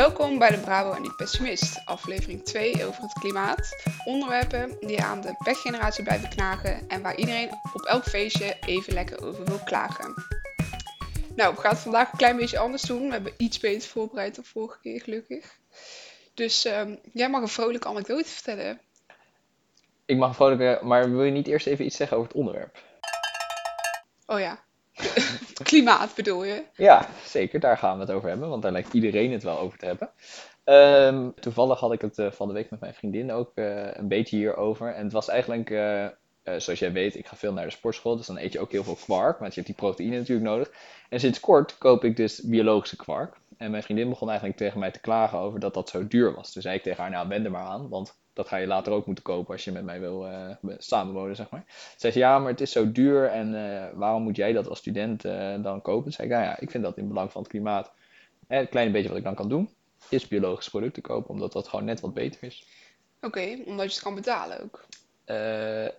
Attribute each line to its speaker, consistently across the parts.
Speaker 1: Welkom bij de Bravo en niet Pessimist, aflevering 2 over het klimaat. Onderwerpen die aan de pechgeneratie blijven knagen en waar iedereen op elk feestje even lekker over wil klagen. Nou, we gaan het vandaag een klein beetje anders doen. We hebben iets beter voorbereid dan vorige keer, gelukkig. Dus ehm, jij mag een vrolijke anekdote vertellen.
Speaker 2: Ik mag vrolijk, maar wil je niet eerst even iets zeggen over het onderwerp?
Speaker 1: Oh ja, klimaat bedoel je?
Speaker 2: Ja, zeker. Daar gaan we het over hebben, want daar lijkt iedereen het wel over te hebben. Ehm, toevallig had ik het eh, van de week met mijn vriendin ook eh, een beetje hierover. En het was eigenlijk, eh, zoals jij weet, ik ga veel naar de sportschool, dus dan eet je ook heel veel kwark, want je hebt die proteïne natuurlijk nodig. En sinds kort koop ik dus biologische kwark. En mijn vriendin begon eigenlijk tegen mij te klagen over dat dat zo duur was. Toen zei ik tegen haar, nou wend er maar aan, want dat ga je later ook moeten kopen als je met mij wil uh, samenwonen, zeg maar. Zei ze, ja, maar het is zo duur en uh, waarom moet jij dat als student uh, dan kopen? Zei ik, nou ja, ik vind dat in belang van het klimaat. En het kleine beetje wat ik dan kan doen, is biologische producten kopen, omdat dat gewoon net wat beter is.
Speaker 1: Oké, okay, omdat je het kan betalen ook.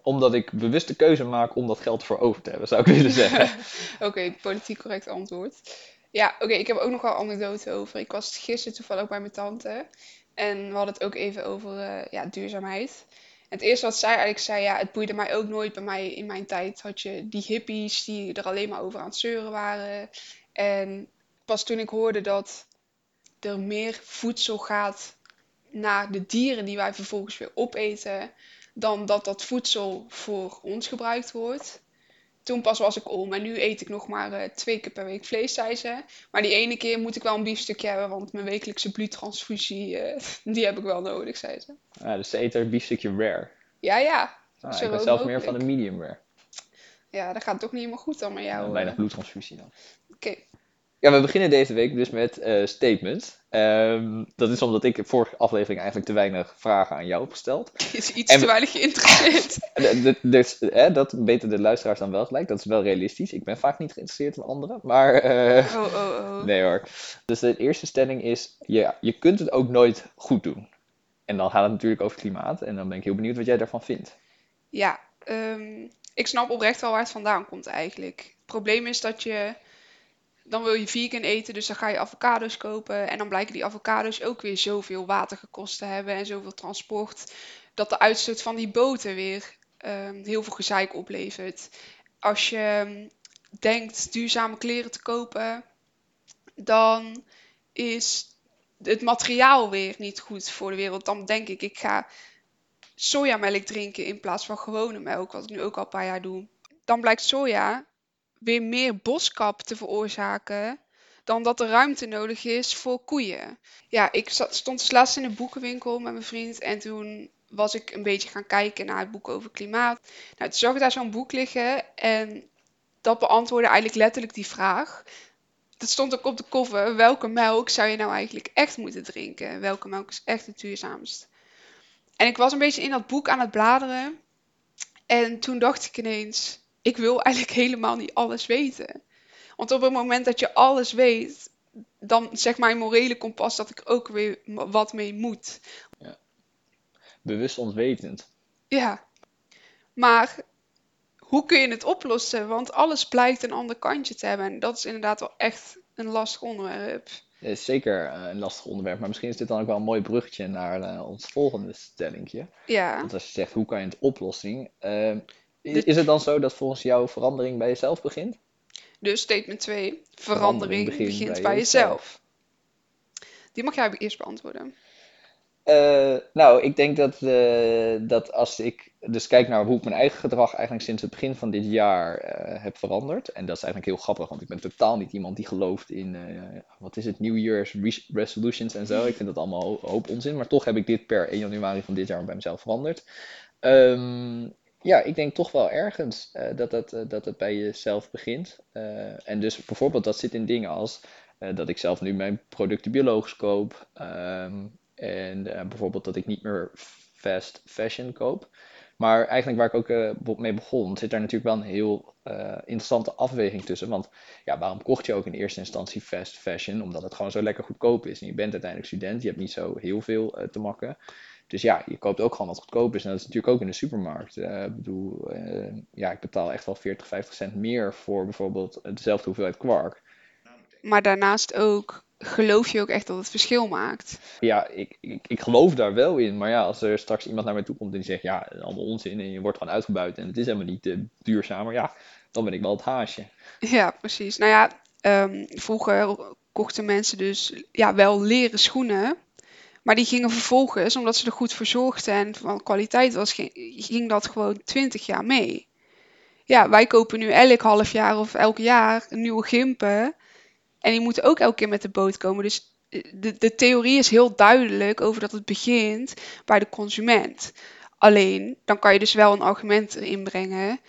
Speaker 2: omdat ik bewust de keuze maak om dat geld voor over te hebben, zou ik willen zeggen.
Speaker 1: Oké, okay, politiek correct antwoord. Ja, oké, okay, ik heb ook nog wel anekdote over. Ik was gisteren toevallig ook bij mijn tante. En we hadden het ook even over uh, ja, duurzaamheid. Het eerste wat zij eigenlijk zei, ja, het boeide mij ook nooit. Bij mij in mijn tijd had je die hippies die er alleen maar over aan het zeuren waren. En pas toen ik hoorde dat er meer voedsel gaat naar de dieren die wij vervolgens weer opeten, dan dat dat voedsel voor ons gebruikt wordt toen pas was ik om. En nu eet ik nog maar uh, twee keer per week vlees, zei ze. Maar die ene keer moet ik wel een biefstukje hebben, want mijn wekelijkse bloedtransfusie, uh, die heb ik wel nodig, zei ze.
Speaker 2: Ja, dus ze eet er een biefstukje rare.
Speaker 1: Ja, ja.
Speaker 2: Ah, ik ben zelf meer van de medium rare.
Speaker 1: Ja, dat gaat toch niet helemaal goed dan met jou.
Speaker 2: Ja, weinig bloedtransfusie dan.
Speaker 1: Oké. Okay.
Speaker 2: Ja, we beginnen deze week dus met uh, statements. Um, dat is omdat ik de vorige aflevering eigenlijk te weinig vragen aan jou heb gesteld.
Speaker 1: Is iets en, te weinig geïnteresseerd.
Speaker 2: dus hè, dat weten de luisteraars dan wel gelijk. Dat is wel realistisch. Ik ben vaak niet geïnteresseerd in anderen. Maar. Uh,
Speaker 1: oh, oh, oh.
Speaker 2: Nee hoor. Dus de eerste stelling is: ja, je kunt het ook nooit goed doen. En dan gaat het natuurlijk over klimaat. En dan ben ik heel benieuwd wat jij daarvan vindt.
Speaker 1: Ja, um, ik snap oprecht wel waar het vandaan komt eigenlijk. Het probleem is dat je dan wil je vegan eten, dus dan ga je avocado's kopen. En dan blijken die avocado's ook weer zoveel water gekost te hebben en zoveel transport. Dat de uitstoot van die boten weer um, heel veel gezeik oplevert. Als je um, denkt duurzame kleren te kopen, dan is het materiaal weer niet goed voor de wereld. Dan denk ik, ik ga sojamelk drinken in plaats van gewone melk, wat ik nu ook al een paar jaar doe. Dan blijkt soja weer meer boskap te veroorzaken dan dat er ruimte nodig is voor koeien. Ja, ik zat, stond dus laatst in een boekenwinkel met mijn vriend en toen was ik een beetje gaan kijken naar het boek over klimaat. Nou, toen zag ik daar zo'n boek liggen en dat beantwoordde eigenlijk letterlijk die vraag. Dat stond ook op de koffer. Welke melk zou je nou eigenlijk echt moeten drinken? Welke melk is echt het duurzaamst? En ik was een beetje in dat boek aan het bladeren. En toen dacht ik ineens, ik wil eigenlijk helemaal niet alles weten. Want op het moment dat je alles weet, dan zegt mijn morele kompas dat ik ook weer wat mee moet.
Speaker 2: Ja. Bewust ontwetend.
Speaker 1: Ja. Maar hoe kun je het oplossen? Want alles blijkt een ander kantje te hebben. En dat is inderdaad wel echt een lastig onderwerp.
Speaker 2: Is zeker eh, een lastig onderwerp, maar misschien is dit dan ook wel een mooi bruggetje naar uh, ons volgende stellingje.
Speaker 1: Ja.
Speaker 2: Want als je zegt, hoe kan je het oplossen? Uh, is het dan zo dat volgens jou verandering bij jezelf begint?
Speaker 1: Dus statement 2, verandering, begint, bij, jezelf. Die mag jij eerst beantwoorden.
Speaker 2: Uh, nou, ik denk dat, uh, dat als ik dus kijk naar hoe ik mijn eigen gedrag eigenlijk sinds het begin van dit jaar uh, heb veranderd. En dat is eigenlijk heel grappig, want ik ben totaal niet iemand die gelooft in, wat is het, New Year's resolutions en zo. Ik vind dat allemaal hoop onzin, maar toch heb ik dit per 1 januari van dit jaar bij mezelf veranderd. Um, ja, ik denk toch wel ergens uh, dat, dat, uh, dat het bij jezelf begint. Uh, en dus bijvoorbeeld dat zit in dingen als dat ik zelf nu mijn producten biologisch koop. Um, en bijvoorbeeld dat ik niet meer fast fashion koop. Maar eigenlijk waar ik ook mee begon, zit daar natuurlijk wel een heel interessante afweging tussen. Want ja, waarom kocht je ook in eerste instantie fast fashion? Omdat het gewoon zo lekker goedkoop is. En je bent uiteindelijk student, je hebt niet zo heel veel te makken. Dus ja, je koopt ook gewoon wat goedkoop is. En dat is natuurlijk ook in de supermarkt. Uh, ik bedoel, uh, ja, ik betaal echt wel 40, 50 cent meer voor bijvoorbeeld dezelfde hoeveelheid kwark.
Speaker 1: Maar daarnaast ook geloof je ook echt dat het verschil maakt?
Speaker 2: Ja, ik, ik, ik geloof daar wel in. Maar ja, als er straks iemand naar mij toe komt en die zegt, ja, allemaal onzin en je wordt gewoon uitgebuit en het is helemaal niet uh, duurzamer, ja, dan ben ik wel het haasje.
Speaker 1: Ja, precies. Nou ja, um, vroeger kochten mensen dus ja, wel leren schoenen. Maar die gingen vervolgens, omdat ze er goed voor zorgden en van kwaliteit was, ging, dat gewoon 20 jaar mee. Ja, wij kopen nu elk half jaar of elk jaar een nieuwe gimpen. En die moeten ook elke keer met de boot komen. Dus eh, de, de theorie is heel duidelijk over dat het begint bij de consument. Alleen, dan kan je dus wel een argument inbrengen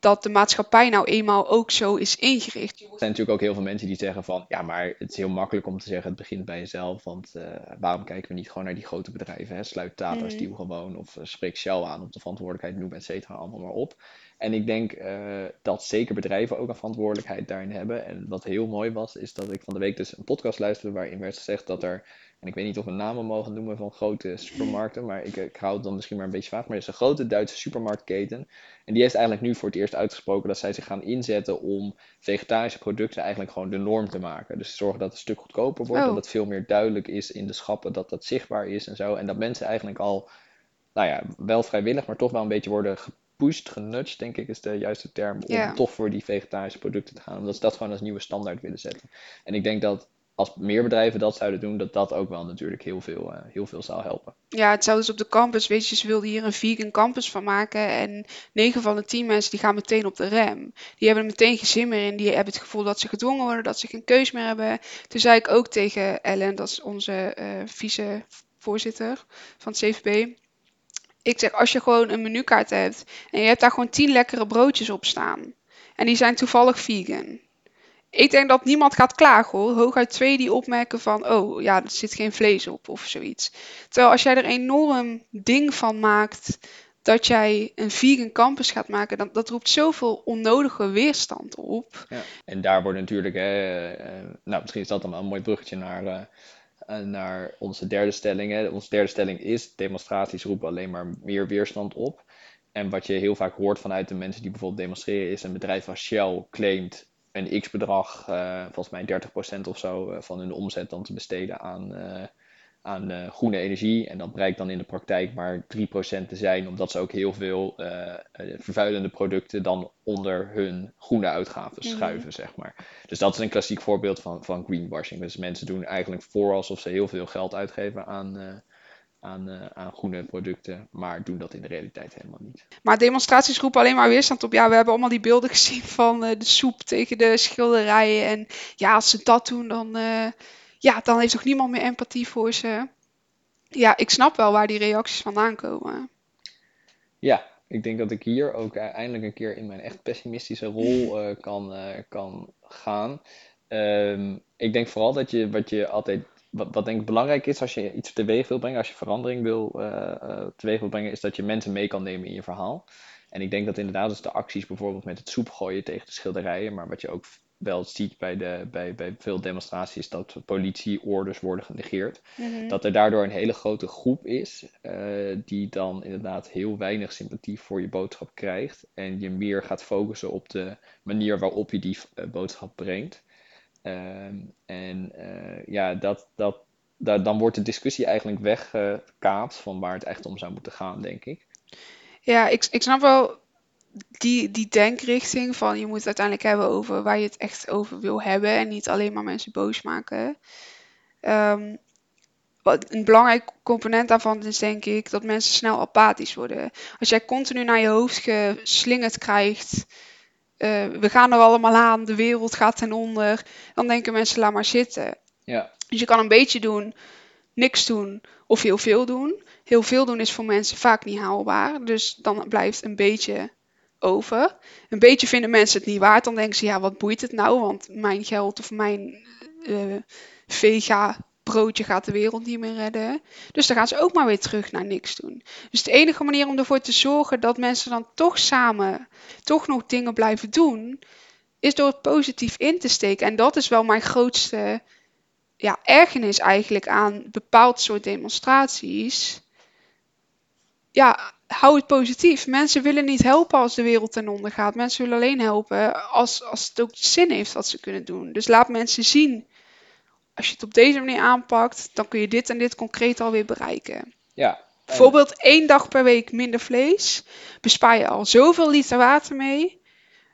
Speaker 1: dat de maatschappij nou eenmaal ook zo is ingericht.
Speaker 2: Er zijn natuurlijk ook heel veel mensen die zeggen van, ja, maar het is heel makkelijk om te zeggen, het begint bij jezelf, want uh, waarom kijken we niet gewoon naar die grote bedrijven, hè? sluit Tata mm. Steel gewoon, of uh, spreek Shell aan op de verantwoordelijkheid, noem et cetera, allemaal maar op. En ik denk uh, dat zeker bedrijven ook een verantwoordelijkheid daarin hebben. En wat heel mooi was, is dat ik van de week dus een podcast luisterde waarin werd gezegd dat er en ik weet niet of we namen mogen noemen van grote supermarkten, maar ik, ik hou het dan misschien maar een beetje vaag. Maar er is een grote Duitse supermarktketen. En die heeft eigenlijk nu voor het eerst uitgesproken dat zij zich gaan inzetten om vegetarische producten eigenlijk gewoon de norm te maken. Dus zorgen dat het een stuk goedkoper wordt, oh. dat het veel meer duidelijk is in de schappen, dat dat zichtbaar is en zo. En dat mensen eigenlijk al, nou ja, wel vrijwillig, maar toch wel een beetje worden gepusht, genudged, denk ik is de juiste term, om toch voor die vegetarische producten te gaan. Omdat ze dat gewoon als nieuwe standaard willen zetten. En ik denk dat als meer bedrijven dat zouden doen, dat dat ook wel natuurlijk heel veel, uh, heel veel zou helpen.
Speaker 1: Ja, het zou dus op de campus, weet je, ze wilden hier een vegan campus van maken. En 9 van de 10 mensen die gaan meteen op de rem. Die hebben er meteen geen zin meer in. Die hebben het gevoel dat ze gedwongen worden, dat ze geen keus meer hebben. Toen zei ik ook tegen Ellen, dat is onze uh, vicevoorzitter van het CVB. Ik zeg, als je gewoon een menukaart hebt en je hebt daar gewoon 10 lekkere broodjes op staan. En die zijn toevallig vegan ik denk dat niemand gaat klagen hoor. Hooguit twee die opmerken van, oh ja, er zit geen vlees op of zoiets. Terwijl als jij er enorm ding van maakt dat jij een vegan campus gaat maken, dan, dat roept zoveel onnodige weerstand op.
Speaker 2: Ja. En daar wordt natuurlijk, hè, uh, nou misschien is dat dan wel een mooi bruggetje naar, uh, naar onze derde stelling. Hè. Onze derde stelling is, demonstraties roepen alleen maar meer weerstand op. En wat je heel vaak hoort vanuit de mensen die bijvoorbeeld demonstreren, is een bedrijf als Shell claimt een x-bedrag, uh, volgens mij 30% of zo, uh, van hun omzet dan te besteden aan, uh, aan groene energie. En dat blijkt dan in de praktijk maar 3% te zijn, omdat ze ook heel veel vervuilende producten dan onder hun groene uitgaven mhm. schuiven, zeg maar. Dus dat is een klassiek voorbeeld van, van greenwashing. Dus mensen doen eigenlijk voor alsof ze heel veel geld uitgeven aan aan, uh, aan groene producten, maar doen dat in de realiteit helemaal niet.
Speaker 1: Maar demonstraties roepen alleen maar weerstand op. Ja, we hebben allemaal die beelden gezien van de soep tegen de schilderijen. En ja, als ze dat doen, dan, ja, dan heeft toch niemand meer empathie voor ze. Ja, ik snap wel waar die reacties vandaan komen.
Speaker 2: Ja, ik denk dat ik hier ook eindelijk een keer in mijn echt pessimistische rol kan, kan gaan. Um, ik denk vooral dat je wat je altijd wat, wat denk ik belangrijk is als je iets teweeg wil brengen, als je verandering wil, uh, teweeg wil brengen, is dat je mensen mee kan nemen in je verhaal. En ik denk dat inderdaad dus de acties bijvoorbeeld met het soep gooien tegen de schilderijen, maar wat je ook wel ziet bij, de, bij, bij veel demonstraties, dat politieorders worden genegeerd. Mhm. Dat er daardoor een hele grote groep is uh, die dan inderdaad heel weinig sympathie voor je boodschap krijgt. En je meer gaat focussen op de manier waarop je die boodschap brengt. Ehm, en uh, ja, dat, dat, dat, dan wordt de discussie eigenlijk weggekaapt van waar het echt om zou moeten gaan, denk ik.
Speaker 1: Ja, ik, ik snap wel die, die denkrichting van je moet het uiteindelijk hebben over waar je het echt over wil hebben en niet alleen maar mensen boos maken. Um, wat een belangrijk component daarvan is denk ik dat mensen snel apathisch worden. Als jij continu naar je hoofd geslingerd krijgt uh, we gaan er allemaal aan, de wereld gaat ten onder. Dan denken mensen, laat maar zitten.
Speaker 2: Ja.
Speaker 1: Dus je kan een beetje doen, niks doen of heel veel doen. Heel veel doen is voor mensen vaak niet haalbaar. Dus dan blijft een beetje over. Een beetje vinden mensen het niet waard. Dan denken ze, ja, wat boeit het nou? Want mijn geld of mijn uh, vega broodje gaat de wereld niet meer redden. Dus dan gaan ze ook maar weer terug naar niks doen. Dus de enige manier om ervoor te zorgen dat mensen dan toch samen toch nog dingen blijven doen, is door het positief in te steken. En dat is wel mijn grootste ja, ergernis eigenlijk aan bepaald soort demonstraties. Ja, hou het positief. Mensen willen niet helpen als de wereld ten onder gaat. Mensen willen alleen helpen als, als het ook zin heeft wat ze kunnen doen. Dus laat mensen zien als je het op deze manier aanpakt, dan kun je dit en dit concreet alweer bereiken.
Speaker 2: Ja,
Speaker 1: Bijvoorbeeld één dag per week minder vlees, bespaar je al zoveel liter water mee,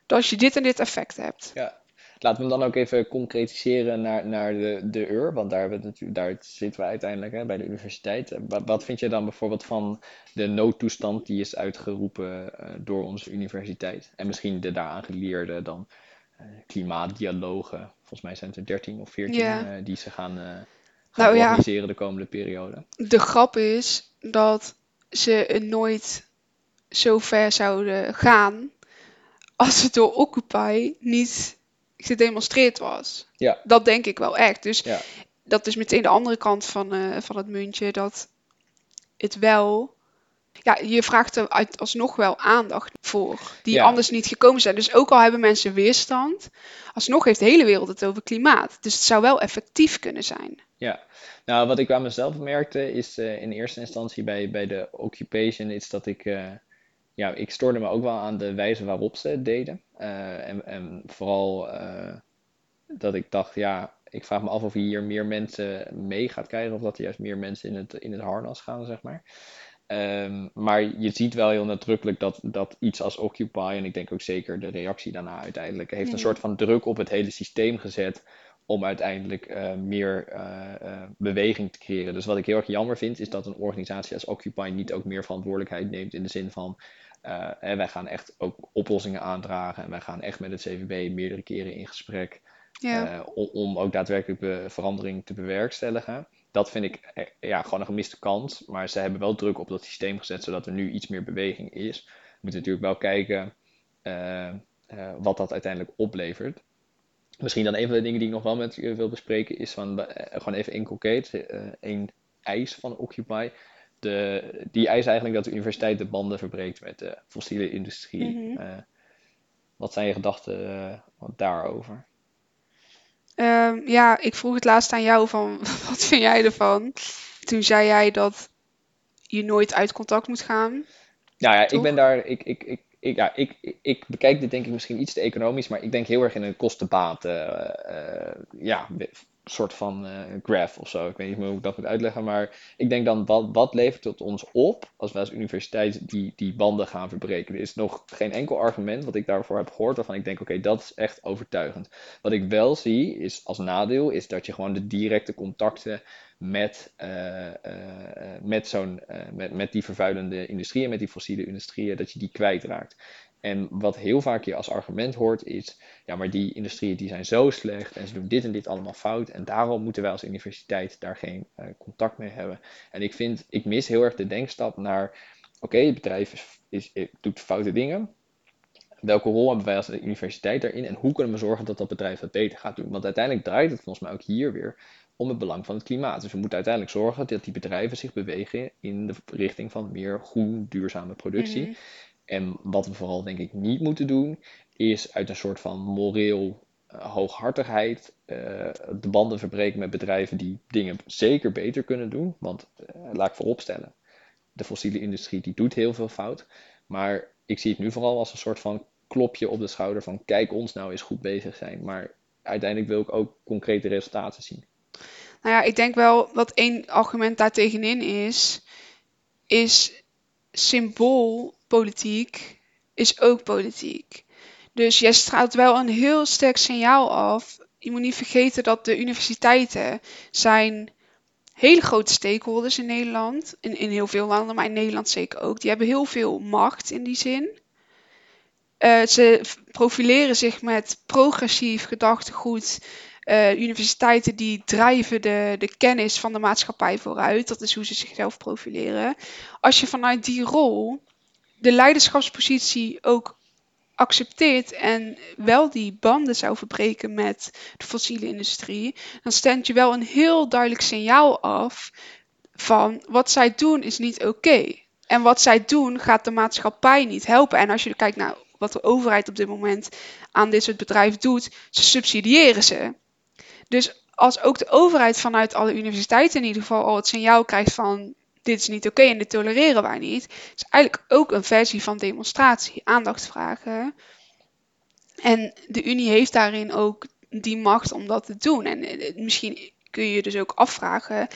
Speaker 1: dat je dit en dit effect hebt.
Speaker 2: Ja. Laten we hem dan ook even concretiseren naar, naar de, de UR, want daar, hebben we het natuurlijk, daar zitten we uiteindelijk hè, bij de universiteit. Eh, Wat, wat vind je dan bijvoorbeeld van de noodtoestand die is uitgeroepen eh, door onze universiteit? En misschien de daaraan geleerde dan eh, klimaatdialogen, volgens mij zijn het er 13 of 14
Speaker 1: Ja.
Speaker 2: eh, die ze gaan, gaan
Speaker 1: Nou ja.
Speaker 2: organiseren de komende periode.
Speaker 1: De grap is dat ze nooit zo ver zouden gaan als het door Occupy niet gedemonstreerd was.
Speaker 2: Ja.
Speaker 1: Dat denk ik wel echt. Dus
Speaker 2: Ja.
Speaker 1: dat is meteen de andere kant van, eh, van het muntje. Dat het wel. Ja, je vraagt er uit- alsnog wel aandacht voor. Die
Speaker 2: Ja.
Speaker 1: anders niet gekomen zijn. Dus ook al hebben mensen weerstand. Alsnog heeft de hele wereld het over klimaat. Dus het zou wel effectief kunnen zijn.
Speaker 2: Ja, nou wat ik aan mezelf merkte is eh, in eerste instantie bij, bij de occupation is dat ik, eh, ja, ik stoorde me ook wel aan de wijze waarop ze het deden. Eh, en, en vooral eh, dat ik dacht, ja, ik vraag me af of je hier meer mensen mee gaat krijgen of dat er juist meer mensen in het, in het harnas gaan, zeg maar. Ehm, maar je ziet wel heel nadrukkelijk dat, dat iets als Occupy, en ik denk ook zeker de reactie daarna uiteindelijk, heeft een soort van druk op het hele systeem gezet om uiteindelijk eh, meer beweging te creëren. Dus wat ik heel erg jammer vind, is dat een organisatie als Occupy niet ook meer verantwoordelijkheid neemt in de zin van eh, hè, wij gaan echt ook oplossingen aandragen en wij gaan echt met het CVB meerdere keren in gesprek
Speaker 1: Ja.
Speaker 2: eh, om, om ook daadwerkelijk verandering te bewerkstelligen. Dat vind ik eh, ja, gewoon een gemiste kans. Maar ze hebben wel druk op dat systeem gezet, zodat er nu iets meer beweging is. We moeten natuurlijk wel kijken eh, wat dat uiteindelijk oplevert. Misschien dan een van de dingen die ik nog wel met je wil bespreken is van gewoon even in concreet eh, één eis van Occupy. De, die eis eigenlijk dat de universiteit de banden verbreekt met de fossiele industrie.
Speaker 1: Mhm.
Speaker 2: Eh, wat zijn je gedachten eh, daarover?
Speaker 1: Ehm, ja, ik vroeg het laatst aan jou van wat vind jij ervan? Toen zei jij dat je nooit uit contact moet gaan.
Speaker 2: Nou ja, ik ben daar. Ik, ik, ik, ik, ja, ik, ik, bekijk dit denk ik misschien iets te economisch, maar ik denk heel erg in een kostenbaat. eh, ja, soort van eh, graph of zo. Ik weet niet meer hoe ik dat moet uitleggen, maar ik denk dan wat, wat levert het ons op als wij als universiteit die, die banden gaan verbreken? Er is nog geen enkel argument wat ik daarvoor heb gehoord waarvan ik denk, oké, dat is echt overtuigend. Wat ik wel zie is als nadeel is dat je gewoon de directe contacten met, eh, eh, met, zo'n, met, met die vervuilende industrieën, met die fossiele industrieën, dat je die kwijtraakt. En wat heel vaak je als argument hoort is, ja, maar die industrieën die zijn zo slecht en ze doen dit en dit allemaal fout en daarom moeten wij als universiteit daar geen eh, contact mee hebben. En ik vind, ik mis heel erg de denkstap naar, oké, het bedrijf is, is, eh, doet foute dingen. Welke rol hebben wij als universiteit daarin en hoe kunnen we zorgen dat dat bedrijf dat beter gaat doen? Want uiteindelijk draait het volgens mij ook hier weer om het belang van het klimaat. Dus we moeten uiteindelijk zorgen dat die bedrijven zich bewegen in de richting van meer groen, duurzame productie.
Speaker 1: Mhm.
Speaker 2: En wat we vooral denk ik niet moeten doen, is uit een soort van moreel eh, hooghartigheid eh, de banden verbreken met bedrijven die dingen zeker beter kunnen doen. Want eh, laat ik vooropstellen, de fossiele industrie die doet heel veel fout. Maar ik zie het nu vooral als een soort van klopje op de schouder van kijk ons nou eens goed bezig zijn. Maar uiteindelijk wil ik ook concrete resultaten zien.
Speaker 1: Nou ja, ik denk wel wat één argument daartegenin is, is symboolpolitiek is ook politiek. Dus jij straalt wel een heel sterk signaal af. Je moet niet vergeten dat de universiteiten zijn hele grote stakeholders in Nederland. In, in heel veel landen, maar in Nederland zeker ook. Die hebben heel veel macht in die zin. Eh, ze profileren zich met progressief gedachtegoed. Eh, universiteiten die drijven de, de kennis van de maatschappij vooruit. Dat is hoe ze zichzelf profileren. Als je vanuit die rol de leiderschapspositie ook accepteert en wel die banden zou verbreken met de fossiele industrie, dan stendt je wel een heel duidelijk signaal af van wat zij doen is niet oké. En wat zij doen gaat de maatschappij niet helpen. En als je kijkt naar wat de overheid op dit moment aan dit soort bedrijven doet, ze subsidiëren ze. Dus als ook de overheid vanuit alle universiteiten in ieder geval al het signaal krijgt van dit is niet oké en dit tolereren wij niet, is eigenlijk ook een versie van demonstratie, aandacht vragen. En de Unie heeft daarin ook die macht om dat te doen. En eh, misschien kun je je dus ook afvragen,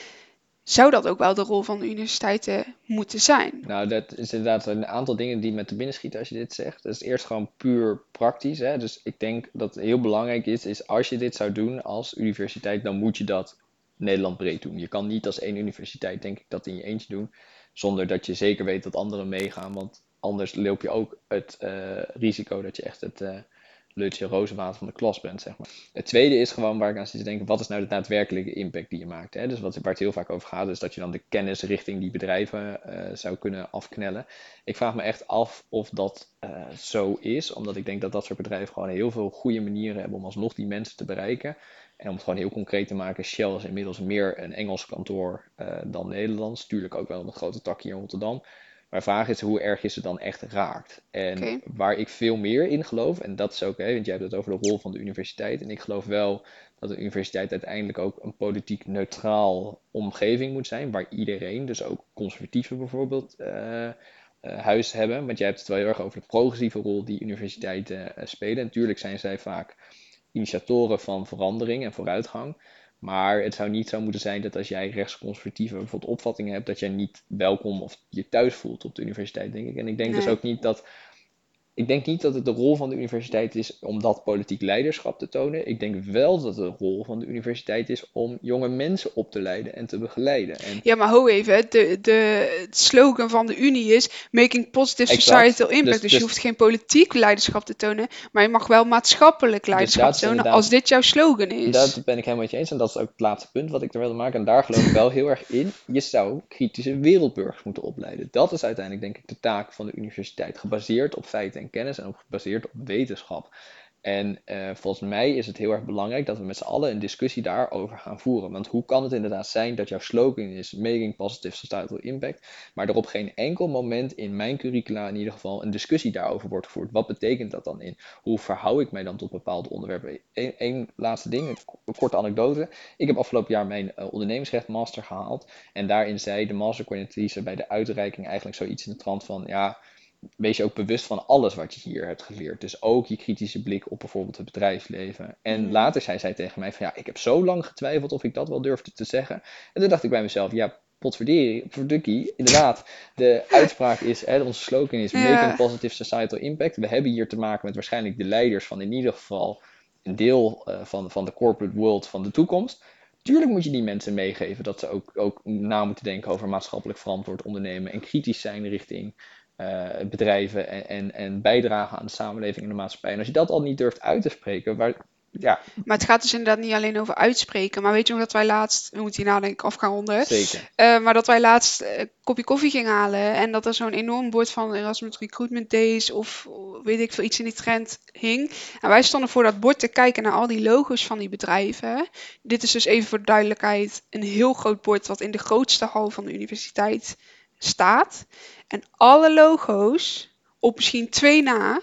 Speaker 1: zou dat ook wel de rol van de universiteiten moeten zijn?
Speaker 2: Nou, dat is inderdaad een aantal dingen die met de binnen schieten als je dit zegt. Dat is eerst gewoon puur praktisch. Hè? Dus ik denk dat het heel belangrijk is, is als je dit zou doen als universiteit, dan moet je dat Nederland breed doen. Je kan niet als één universiteit, denk ik, dat in je eentje doen, zonder dat je zeker weet dat anderen meegaan. Want anders loop je ook het uh, risico dat je echt het... Uh, Lutje Rozenwater van de klas bent, zeg maar. Het tweede is gewoon waar ik aan zit te denken, wat is nou de daadwerkelijke impact die je maakt? Hè? Dus wat, waar het heel vaak over gaat, is dat je dan de kennis richting die bedrijven uh, zou kunnen afknellen. Ik vraag me echt af of dat zo is, omdat ik denk dat dat soort bedrijven gewoon heel veel goede manieren hebben om alsnog die mensen te bereiken. En om het gewoon heel concreet te maken, Shell is inmiddels meer een Engels kantoor uh, dan Nederlands. Tuurlijk ook wel een grote tak hier in Rotterdam. Maar de vraag is hoe erg je ze dan echt raakt. En waar ik veel meer in geloof, en dat is ook, hè, want jij hebt het over de rol van de universiteit. En ik geloof wel dat de universiteit uiteindelijk ook een politiek neutraal omgeving moet zijn. Waar iedereen, dus ook conservatieven bijvoorbeeld, uh, uh, huis hebben. Want jij hebt het wel heel erg over de progressieve rol die universiteiten uh, spelen. Natuurlijk zijn zij vaak initiatoren van verandering en vooruitgang. Maar het zou niet zo moeten zijn dat als jij rechtsconservatieve bijvoorbeeld opvattingen hebt, dat jij niet welkom of je thuis voelt op de universiteit, denk ik. En ik denk dus ook niet dat ik denk niet dat het de rol van de universiteit is om dat politiek leiderschap te tonen. Ik denk wel dat het de rol van de universiteit is om jonge mensen op te leiden en te begeleiden. En...
Speaker 1: Ja, maar ho even. De, de slogan van de Unie is Making Positive Societal Impact. Dus, dus, je dus- hoeft geen politiek leiderschap te tonen, maar je mag wel maatschappelijk dus leiderschap tonen als dit jouw slogan is.
Speaker 2: Dat ben ik helemaal met je eens. En dat is ook het laatste punt wat ik er wilde maken. En daar geloof ik wel heel erg in. Je zou kritische wereldburgers moeten opleiden. Dat is uiteindelijk denk ik de taak van de universiteit. Gebaseerd op feiten en kennis en ook gebaseerd op wetenschap. En uh, volgens mij is het heel erg belangrijk dat we met z'n allen een discussie daarover gaan voeren. Want hoe kan het inderdaad zijn dat jouw slogan is Making Positive Societal Impact, maar er op geen enkel moment in mijn curricula in ieder geval een discussie daarover wordt gevoerd? Wat betekent dat dan in? Hoe verhoud ik mij dan tot bepaalde onderwerpen? Eén laatste ding, een korte anekdote. Ik heb afgelopen jaar mijn uh, ondernemingsrecht master gehaald. En daarin zei de mastercoördinatrice bij de uitreiking eigenlijk zoiets in de trant van, ja wees je ook bewust van alles wat je hier hebt geleerd. Dus ook je kritische blik op bijvoorbeeld het bedrijfsleven. En mhm. later zei zij tegen mij van ja, ik heb zo lang getwijfeld of ik dat wel durfde te zeggen. En toen dacht ik bij mezelf, ja, potverdikkie, inderdaad, de uitspraak is, hè, onze slogan is Making Positive Societal Impact. We hebben hier te maken met waarschijnlijk de leiders van in ieder geval een deel uh, van, van de corporate world van de toekomst. Tuurlijk moet je die mensen meegeven dat ze ook, ook na moeten denken over maatschappelijk verantwoord ondernemen en kritisch zijn richting uh, bedrijven en, en, en, bijdragen aan de samenleving en de maatschappij. En als je dat al niet durft uit te spreken, waar, ja.
Speaker 1: Maar het gaat dus inderdaad niet alleen over uitspreken. Maar weet je nog dat wij laatst, we moeten hierna denk ik af gaan ronden.
Speaker 2: Zeker.
Speaker 1: Uh, maar dat wij laatst een kopje koffie gingen halen. En dat er zo'n enorm bord van Erasmus Recruitment Days of weet ik veel, iets in die trend hing. En wij stonden voor dat bord te kijken naar al die logo's van die bedrijven. Dit is dus even voor de duidelijkheid een heel groot bord wat in de grootste hal van de universiteit staat. En alle logo's, op misschien twee na,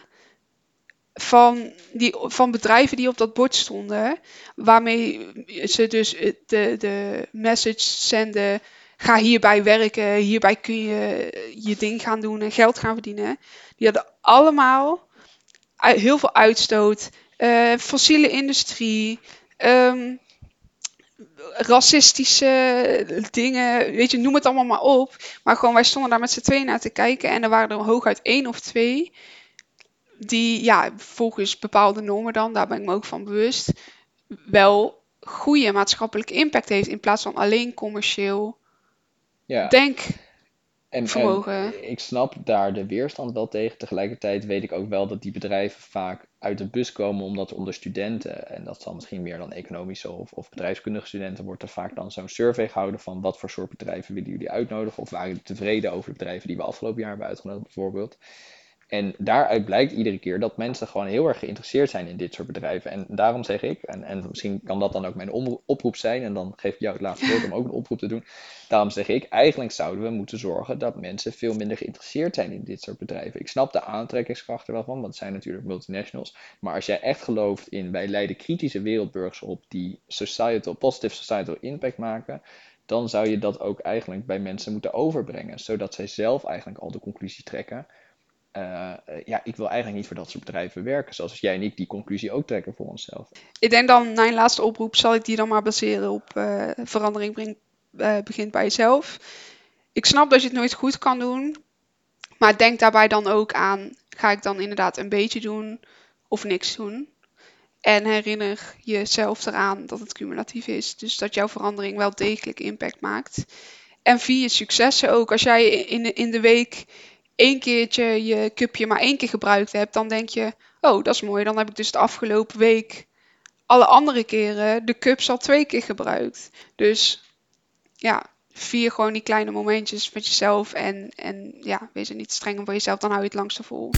Speaker 1: van, die, van bedrijven die op dat bord stonden, waarmee ze dus de, de message zenden. Ga hierbij werken, hierbij kun je je ding gaan doen en geld gaan verdienen. Die hadden allemaal heel veel uitstoot, uh, fossiele industrie, um, racistische dingen, weet je, noem het allemaal maar op. Maar gewoon, wij stonden daar met z'n tweeën naar te kijken en er waren er hooguit één of twee die, ja, volgens bepaalde normen dan, daar ben ik me ook van bewust, wel goede maatschappelijke impact heeft in plaats van alleen commercieel ja. denk en,
Speaker 2: en, ik snap daar de weerstand wel tegen. Tegelijkertijd weet ik ook wel dat die bedrijven vaak uit de bus komen omdat onder studenten, en dat zal misschien meer dan economische of, of bedrijfskundige studenten, wordt er vaak dan zo'n survey gehouden van wat voor soort bedrijven willen jullie uitnodigen of waren jullie tevreden over de bedrijven die we afgelopen jaar hebben uitgenodigd bijvoorbeeld. En daaruit blijkt iedere keer dat mensen gewoon heel erg geïnteresseerd zijn in dit soort bedrijven. En daarom zeg ik, en, en misschien kan dat dan ook mijn oproep zijn, en dan geef ik jou het laatste woord om ook een oproep te doen. Daarom zeg ik, eigenlijk zouden we moeten zorgen dat mensen veel minder geïnteresseerd zijn in dit soort bedrijven. Ik snap de aantrekkingskrachten wel van, want het zijn natuurlijk multinationals. Maar als jij echt gelooft in, wij leiden kritische wereldburgers op die societal, positive societal impact maken, dan zou je dat ook eigenlijk bij mensen moeten overbrengen. Zodat zij zelf eigenlijk al de conclusie trekken eh, eh, ja, ik wil eigenlijk niet voor dat soort bedrijven werken. Zoals jij en ik die conclusie ook trekken voor onszelf.
Speaker 1: Ik denk dan, mijn laatste oproep, zal ik die dan maar baseren op uh, verandering brengt, begint bij jezelf. Ik snap dat je het nooit goed kan doen. Maar denk daarbij dan ook aan, ga ik dan inderdaad een beetje doen of niks doen? En herinner jezelf eraan dat het cumulatief is. Dus dat jouw verandering wel degelijk impact maakt. En vier je successen ook. Als jij in de, in de week één keertje je cupje maar één keer gebruikt hebt, dan denk je, oh, dat is mooi. Dan heb ik dus de afgelopen week alle andere keren de cups al twee keer gebruikt. Dus ja, vier gewoon die kleine momentjes met jezelf en, en ja, wees er niet strenger voor jezelf, dan hou je het langste vol.